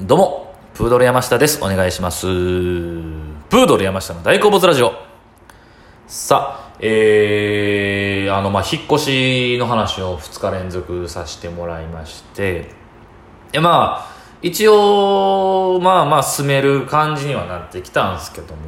どうも、プードル山下です。お願いします。プードル山下の大好物ラジオ。さあ、えー、あの、まあ、引っ越しの話を2日連続させてもらいまして、で、まあ、一応、まあまあ、進める感じにはなってきたんですけども、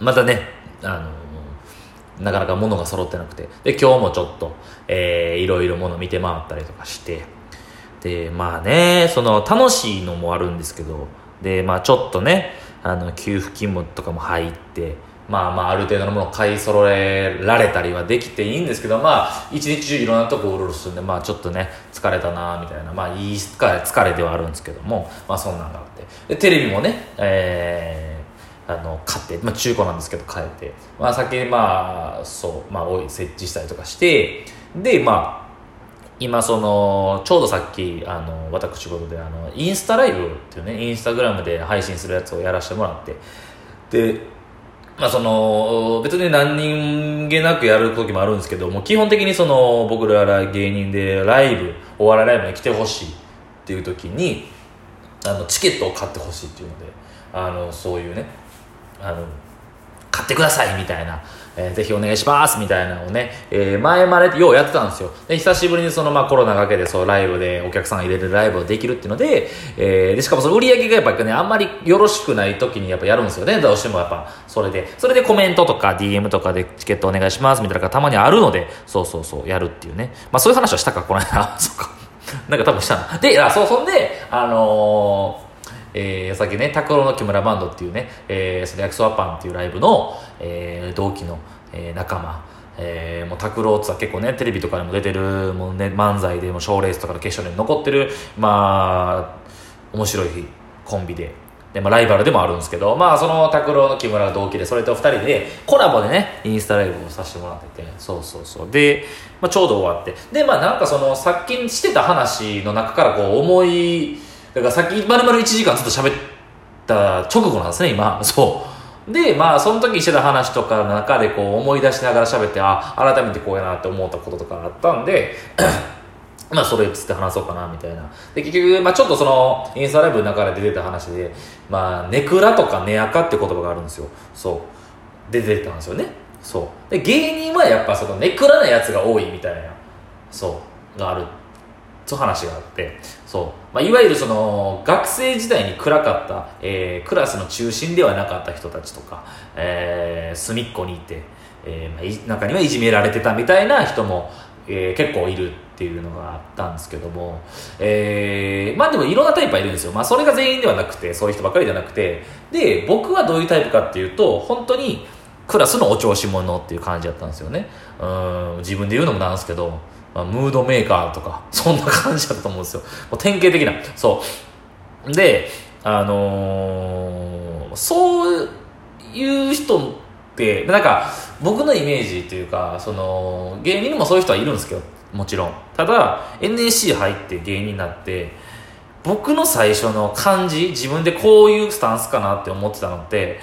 またね、あの、なかなか物が揃ってなくて、で、今日もちょっと、えー、いろいろ物見て回ったりとかして、で、まあね、その、楽しいのもあるんですけど、で、まあちょっとね、あの、給付金もとかも入って、まあまあある程度のものを買い揃えられたりはできていいんですけど、まあ一日中いろんなとこうろうろするんで、まあちょっとね、疲れたなみたいな、まあいい疲れ疲れではあるんですけども、まあそんなんがあって。で、テレビもね、えー、あの、買って、まあ中古なんですけど買えて、まあ先、まあ、そう、まあ設置したりとかして、で、まあ、今そのちょうどさっきあの私事であのインスタライブっていうねインスタグラムで配信するやつをやらせてもらってでまあその別に何人気なくやる時もあるんですけども基本的にその僕ら芸人でライブお笑いライブに来てほしいっていう時にあのチケットを買ってほしいっていうのであのそういうねあの買ってくださいみたいな、えーぜひお願いしますみたいなのをね、えー前までようやってたんですよ。で、久しぶりにそのまあコロナがけでそうライブでお客さん入れるライブをできるっていうので、えーで、しかもその売り上げがやっぱりね、あんまりよろしくない時にやっぱやるんですよね。どうしてもやっぱそれで。それでコメントとか DM とかでチケットお願いしますみたいなのがたまにあるので、そうそうそう、やるっていうね。まあそういう話はしたか、この間。そうか。なんか多分したな。で、あ、そう、そんで、あのーえー、さっきね、拓郎の木村バンドっていうね、えー、その焼きそばパンっていうライブの、えー、同期の、えー仲間、えー、もう拓郎ってさ結構ね、テレビとかでも出てる、もうね、漫才でも賞レースとかの決勝で残ってる、まあ、面白いコンビで、で、まあ、ライバルでもあるんですけど、まあ、その拓郎の木村が同期で、それと二人で、コラボでね、インスタライブをさせてもらってて、そうそうそう。で、まあ、ちょうど終わって。で、まあ、なんかその、さっきしてた話の中からこう、思い、だからさっき、まるまる1時間ずっと喋った直後なんですね、今。そう。で、まあ、その時してた話とかの中でこう、思い出しながら喋って、あ、改めてこうやなって思ったこととかあったんで、まあ、それつって話そうかな、みたいな。で、結局、まあ、ちょっとその、インスタライブの中で出てた話で、まあ、ネクラとかネアカって言葉があるんですよ。そう。で、出てたんですよね。そう。で、芸人はやっぱその、ネクラなやつが多いみたいな、そう、がある。そういう話があって、そう。まあ、いわゆるその、学生時代に暗かった、えークラスの中心ではなかった人たちとか、えー隅っこにいて、えーまあ、中にはいじめられてたみたいな人も、えー結構いるっていうのがあったんですけども、えーまあでもいろんなタイプはいるんですよ。まあそれが全員ではなくて、そういう人ばかりじゃなくて、で、僕はどういうタイプかっていうと、本当にクラスのお調子者っていう感じだったんですよね。うん、自分で言うのもなんですけど、まあ、ムードメーカーとか、そんな感じだと思うんですよ。もう典型的な。そう。で、あのーそういう人って、なんか、僕のイメージというか、その、芸人にもそういう人はいるんですけど、もちろん。ただ、NSC 入って芸人になって、僕の最初の感じ、自分でこういうスタンスかなって思ってたのって、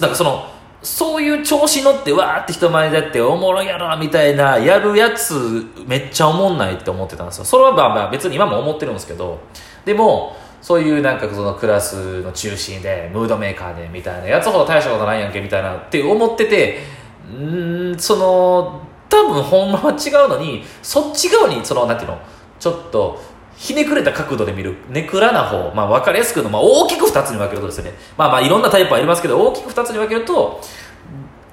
なんかその、そういう調子乗ってわーって人前でやっておもろいやろみたいなやるやつめっちゃおもんないって思ってたんですよ。それはまあまあ別に今も思ってるんですけど、でも、そういうなんかそのクラスの中心で、ムードメーカーでみたいなやつほど大したことないやんけみたいなって思ってて、うん、その、多分ほんまは違うのに、そっち側にその、なんていうの、ちょっと、ひねくれた角度で見る、ネクラな方、まあ分かりやすく言うと、まあ大きく二つに分けるとですね、まあまあいろんなタイプはありますけど、大きく二つに分けると、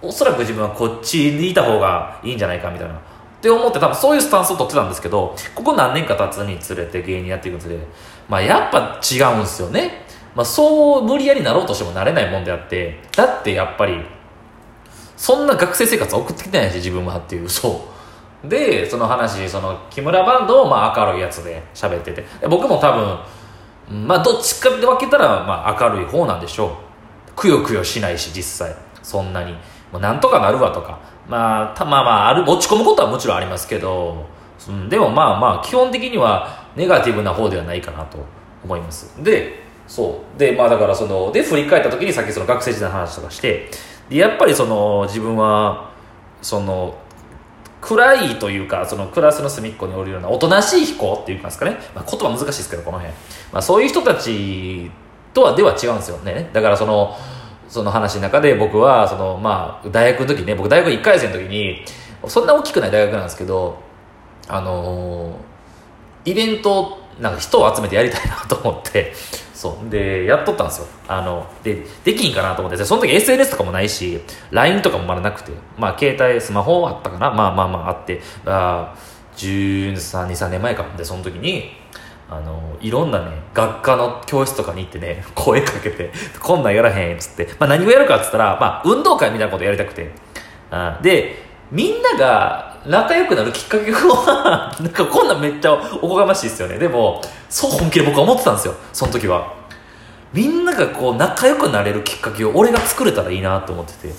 おそらく自分はこっちにいた方がいいんじゃないかみたいな。って思って多分そういうスタンスを取ってたんですけど、ここ何年か経つにつれて芸人やっていくにつれて、まあやっぱ違うんですよね。まあそう無理やりなろうとしてもなれないもんであって、だってやっぱり、そんな学生生活送ってきてないし、自分はっていう、そう。で、その話、その木村バンドをまあ明るいやつで喋ってて、僕も多分、まあどっちかで分けたらまあ明るい方なんでしょう。くよくよしないし、実際。そんなに。もうなんとかなるわとか。まあ、たまあまあ、ある、落ち込むことはもちろんありますけど、うん、でもまあまあ、基本的にはネガティブな方ではないかなと思います。で、そう。で、まあだからその、で、振り返った時にさっきその学生時代の話とかして、で、やっぱりその、自分は、その、暗いというかそのクラスの隅っこにおるようなおとなしい彦っていうんですかね、まあ、言葉難しいですけどこの辺、まあ、そういう人たちとはでは違うんですよね。だからそのその話の中で僕はその、まあ、大学の時ね僕大学1回生の時にそんな大きくない大学なんですけどあのー、イベントなんか人を集めてやりたいなと思ってそう。でやっとったんですよ。あのでできんかなと思って。その時 SNS とかもないし LINE とかもまだなくて。まあ携帯スマホあったかな。まあまあまああって。あ1323年前か。でその時にあのいろんなね学科の教室とかに行ってね 声かけて「こんなんやらへん」っつって、まあ、何をやるかっつったら、まあ、運動会みたいなことやりたくて。あでみんなが仲良くなるきっかけはなんかこんなんめっちゃおこがましいですよね。でもそう本気で僕は思ってたんですよ。その時は。みんながこう仲良くなれるきっかけを俺が作れたらいいなと思ってて、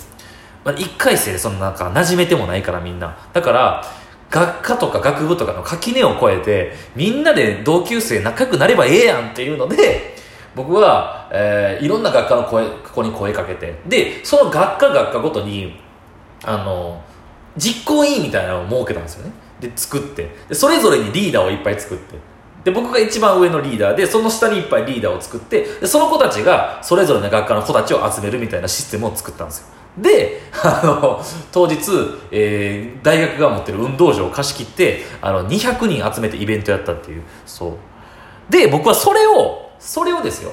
まあ、1回生でそのなんか馴染めてもないからみんな。だから学科とか学部とかの垣根を越えてみんなで同級生仲良くなればええやんっていうので僕は、えー、いろんな学科の声子に声かけて。でその学科学科ごとにあの実行委員みたいなのを設けたんですよね。で作って。でそれぞれにリーダーをいっぱい作って。で僕が一番上のリーダーでその下にいっぱいリーダーを作ってでその子たちがそれぞれの学科の子たちを集めるみたいなシステムを作ったんですよ。で あの当日、えー、大学が持ってる運動場を貸し切ってあの200人集めてイベントやったっていう。そう。で僕はそれをそれをですよ。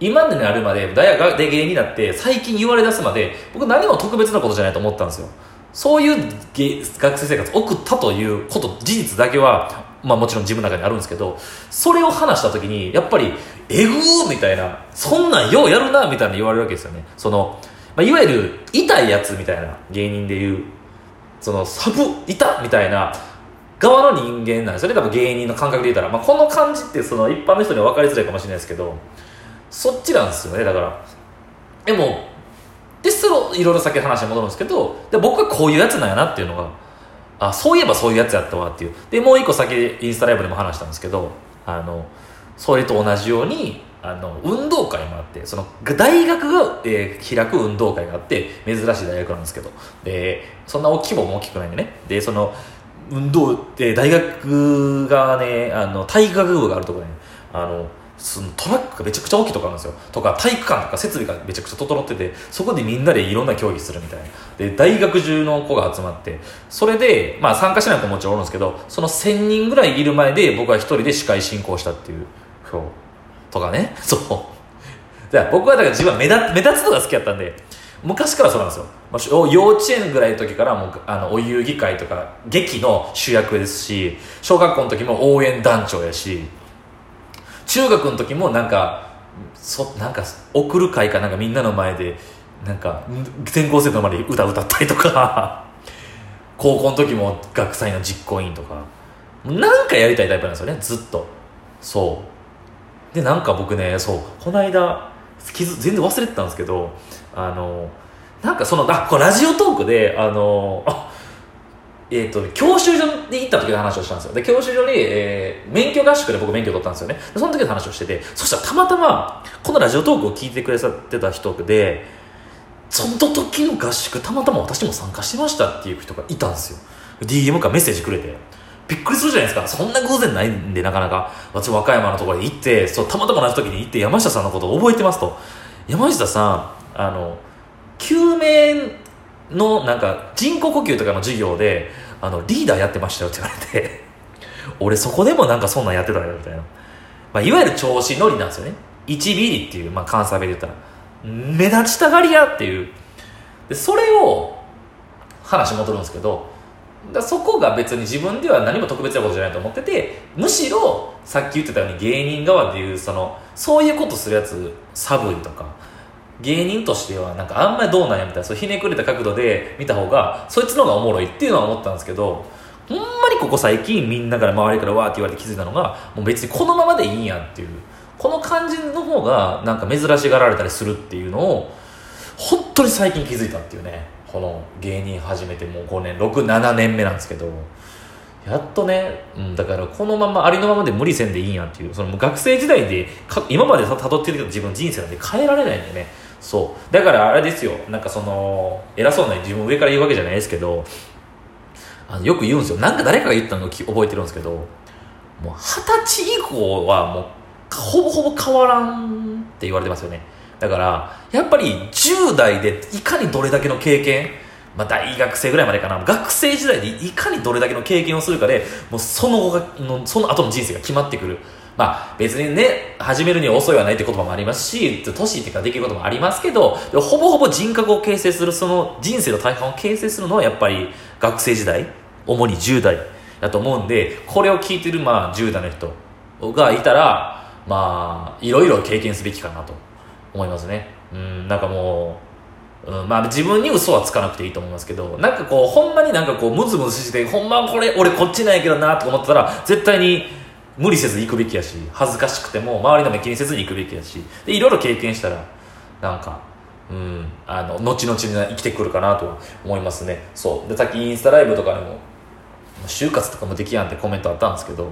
今になるまで大学で芸人になって最近言われ出すまで僕何も特別なことじゃないと思ったんですよ。そういう学生生活を送ったということ事実だけは、まあ、もちろん自分の中にあるんですけどそれを話した時にやっぱり「えぐー!」みたいな「そんなんようやるな」みたいな言われるわけですよねその、まあ、いわゆる痛いやつみたいな芸人でいうそのサブ痛みたいな側の人間なんですよね多分芸人の感覚で言ったら、まあ、この感じってその一般の人には分かりづらいかもしれないですけどそっちなんですよねだからでもでそのいろいろ先話に戻るんですけどで僕はこういうやつなんやなっていうのがあそういえばそういうやつやったわっていう。でもう一個先インスタライブでも話したんですけどあのそれと同じようにあの運動会もあってその大学が、えー、開く運動会があって珍しい大学なんですけど。でそんな大きいも大きくないんでね。でその運動で大学がねあの体育学部があるところにあのそのトラックがめちゃくちゃ大きいとこあるんですよ。とか体育館とか設備がめちゃくちゃ整っててそこでみんなでいろんな競技するみたいな。で大学中の子が集まってそれで、まあ、参加しない子ももちろんおるんですけどその1000人ぐらいいる前で僕は一人で司会進行したっていうそうとかね。そう。じゃ僕はだから自分は目立目立つのが好きやったんで昔からそうなんですよ、まあ、幼稚園ぐらいの時からもうあのお遊戯会とか劇の主役ですし小学校の時も応援団長やし中学の時もなんかそなんか送る会かなんかみんなの前でなんか全校生徒の前で歌歌ったりとか。高校の時も学祭の実行委員とか。なんかやりたいタイプなんですよねずっと。そう。でなんか僕ねそうこの間全然忘れてたんですけどあのなんかそのあこれラジオトークであのあえーと、教習所に行った時の話をしたんですよ。で教習所に、えー、免許合宿で僕免許取ったんですよね。その時の話をしててそしたらたまたまこのラジオトークを聞いてくれさってた人でその時の合宿たまたま私も参加してましたっていう人がいたんですよ。DM かメッセージくれて。びっくりするじゃないですか。そんな偶然ないんでなかなか。私和歌山のところに行ってそうたまたま同じ時に行って山下さんのことを覚えてますと。山下さんあの救命のなんか人工呼吸とかの授業であのリーダーやってましたよって言われて 俺そこでもなんかそんなんやってたよみたいな、まあ、いわゆる調子乗りなんですよね。1ビリっていう、まあ、関西弁で言ったら。目立ちたがり屋っていう。でそれを話戻るんですけどだそこが別に自分では何も特別なことじゃないと思っててむしろさっき言ってたように芸人側でいうそのそういうことするやつ寒いとか芸人としてはなんかあんまりどうなんやみたいなそうひねくれた角度で見た方がそいつの方がおもろいっていうのは思ったんですけどほんまにここ最近みんなから周りからわーって言われて気づいたのがもう別にこのままでいいんやっていう。この感じの方がなんか珍しがられたりするっていうのを本当に最近気づいたっていうね。この芸人始めてもう5年67年目なんですけど。やっとね、うん、だからこのままありのままで無理せんでいいんやっていう。その学生時代で今までたどってるけど自分人生なんで変えられないんでね。そう。だからあれですよ。なんかその偉そうな自分上から言うわけじゃないですけどあのよく言うんですよ。なんか誰かが言ったのを覚えてるんですけどもう二十歳以降はもうほぼほぼ変わらんって言われてますよね。だからやっぱり10代でいかにどれだけの経験まあ、大学生ぐらいまでかな。学生時代でいかにどれだけの経験をするかでもうその後がのその後の人生が決まってくる。まあ別にね、始めるには遅いはないって言葉もありますし、年っていうかできることもありますけど、ほぼほぼ人格を形成する、その人生の大半を形成するのはやっぱり学生時代、主に10代だと思うんで、これを聞いてるまあ10代の人がいたら、まあ、いろいろ経験すべきかなと思いますね。うん、なんかもう、うん、まあ自分に嘘はつかなくていいと思いますけど、なんかこう、ほんまになんかこう、ムズムズして、ほんまこれ、俺こっちなんやけどなと思ったら、絶対に無理せず行くべきやし恥ずかしくても周りの目気にせずに行くべきやしでいろいろ経験したらなんかうんあの後々に生きてくるかなと思いますね。そう。でさっきインスタライブとかでも就活とかもできやんってコメントあったんですけど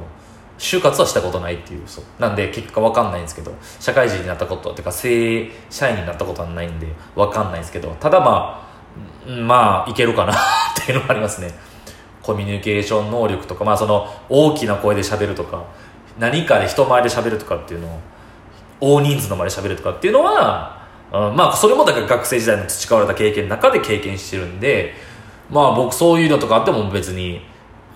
就活はしたことないっていうそう。なんで結果わかんないんですけど社会人になったことってか正社員になったことはないんでわかんないんですけどただまあまあいけるかなっていうのがありますね。コミュニケーション能力とか、まあ、その大きな声で喋るとか何かで人前で喋るとかっていうのを大人数の前で喋るとかっていうのは、うん、まあそれもだから学生時代の培われた経験の中で経験してるんでまあ僕そういうのとかあっても別に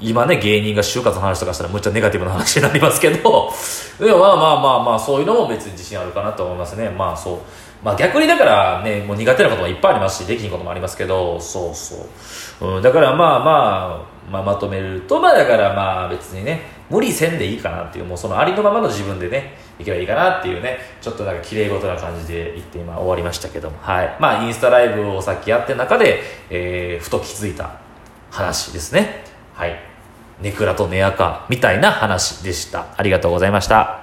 今ね芸人が就活の話とかしたらむっちゃネガティブな話になりますけどでも まあまあまあまあそういうのも別に自信あるかなと思いますねまあそうまあ逆にだからね、もう苦手なこともいっぱいありますし、できんこともありますけど、そうそう。うん、だからまあまあ、まあ、まとめると、まあだからまあ別にね、無理せんでいいかなっていう、もうそのありのままの自分でね、いけばいいかなっていうね、ちょっとなんか綺麗事な感じで言って今終わりましたけども、はい。まあインスタライブをさっきやって中で、えー、ふと気づいた話ですね。はい。ネクラとネアカみたいな話でした。ありがとうございました。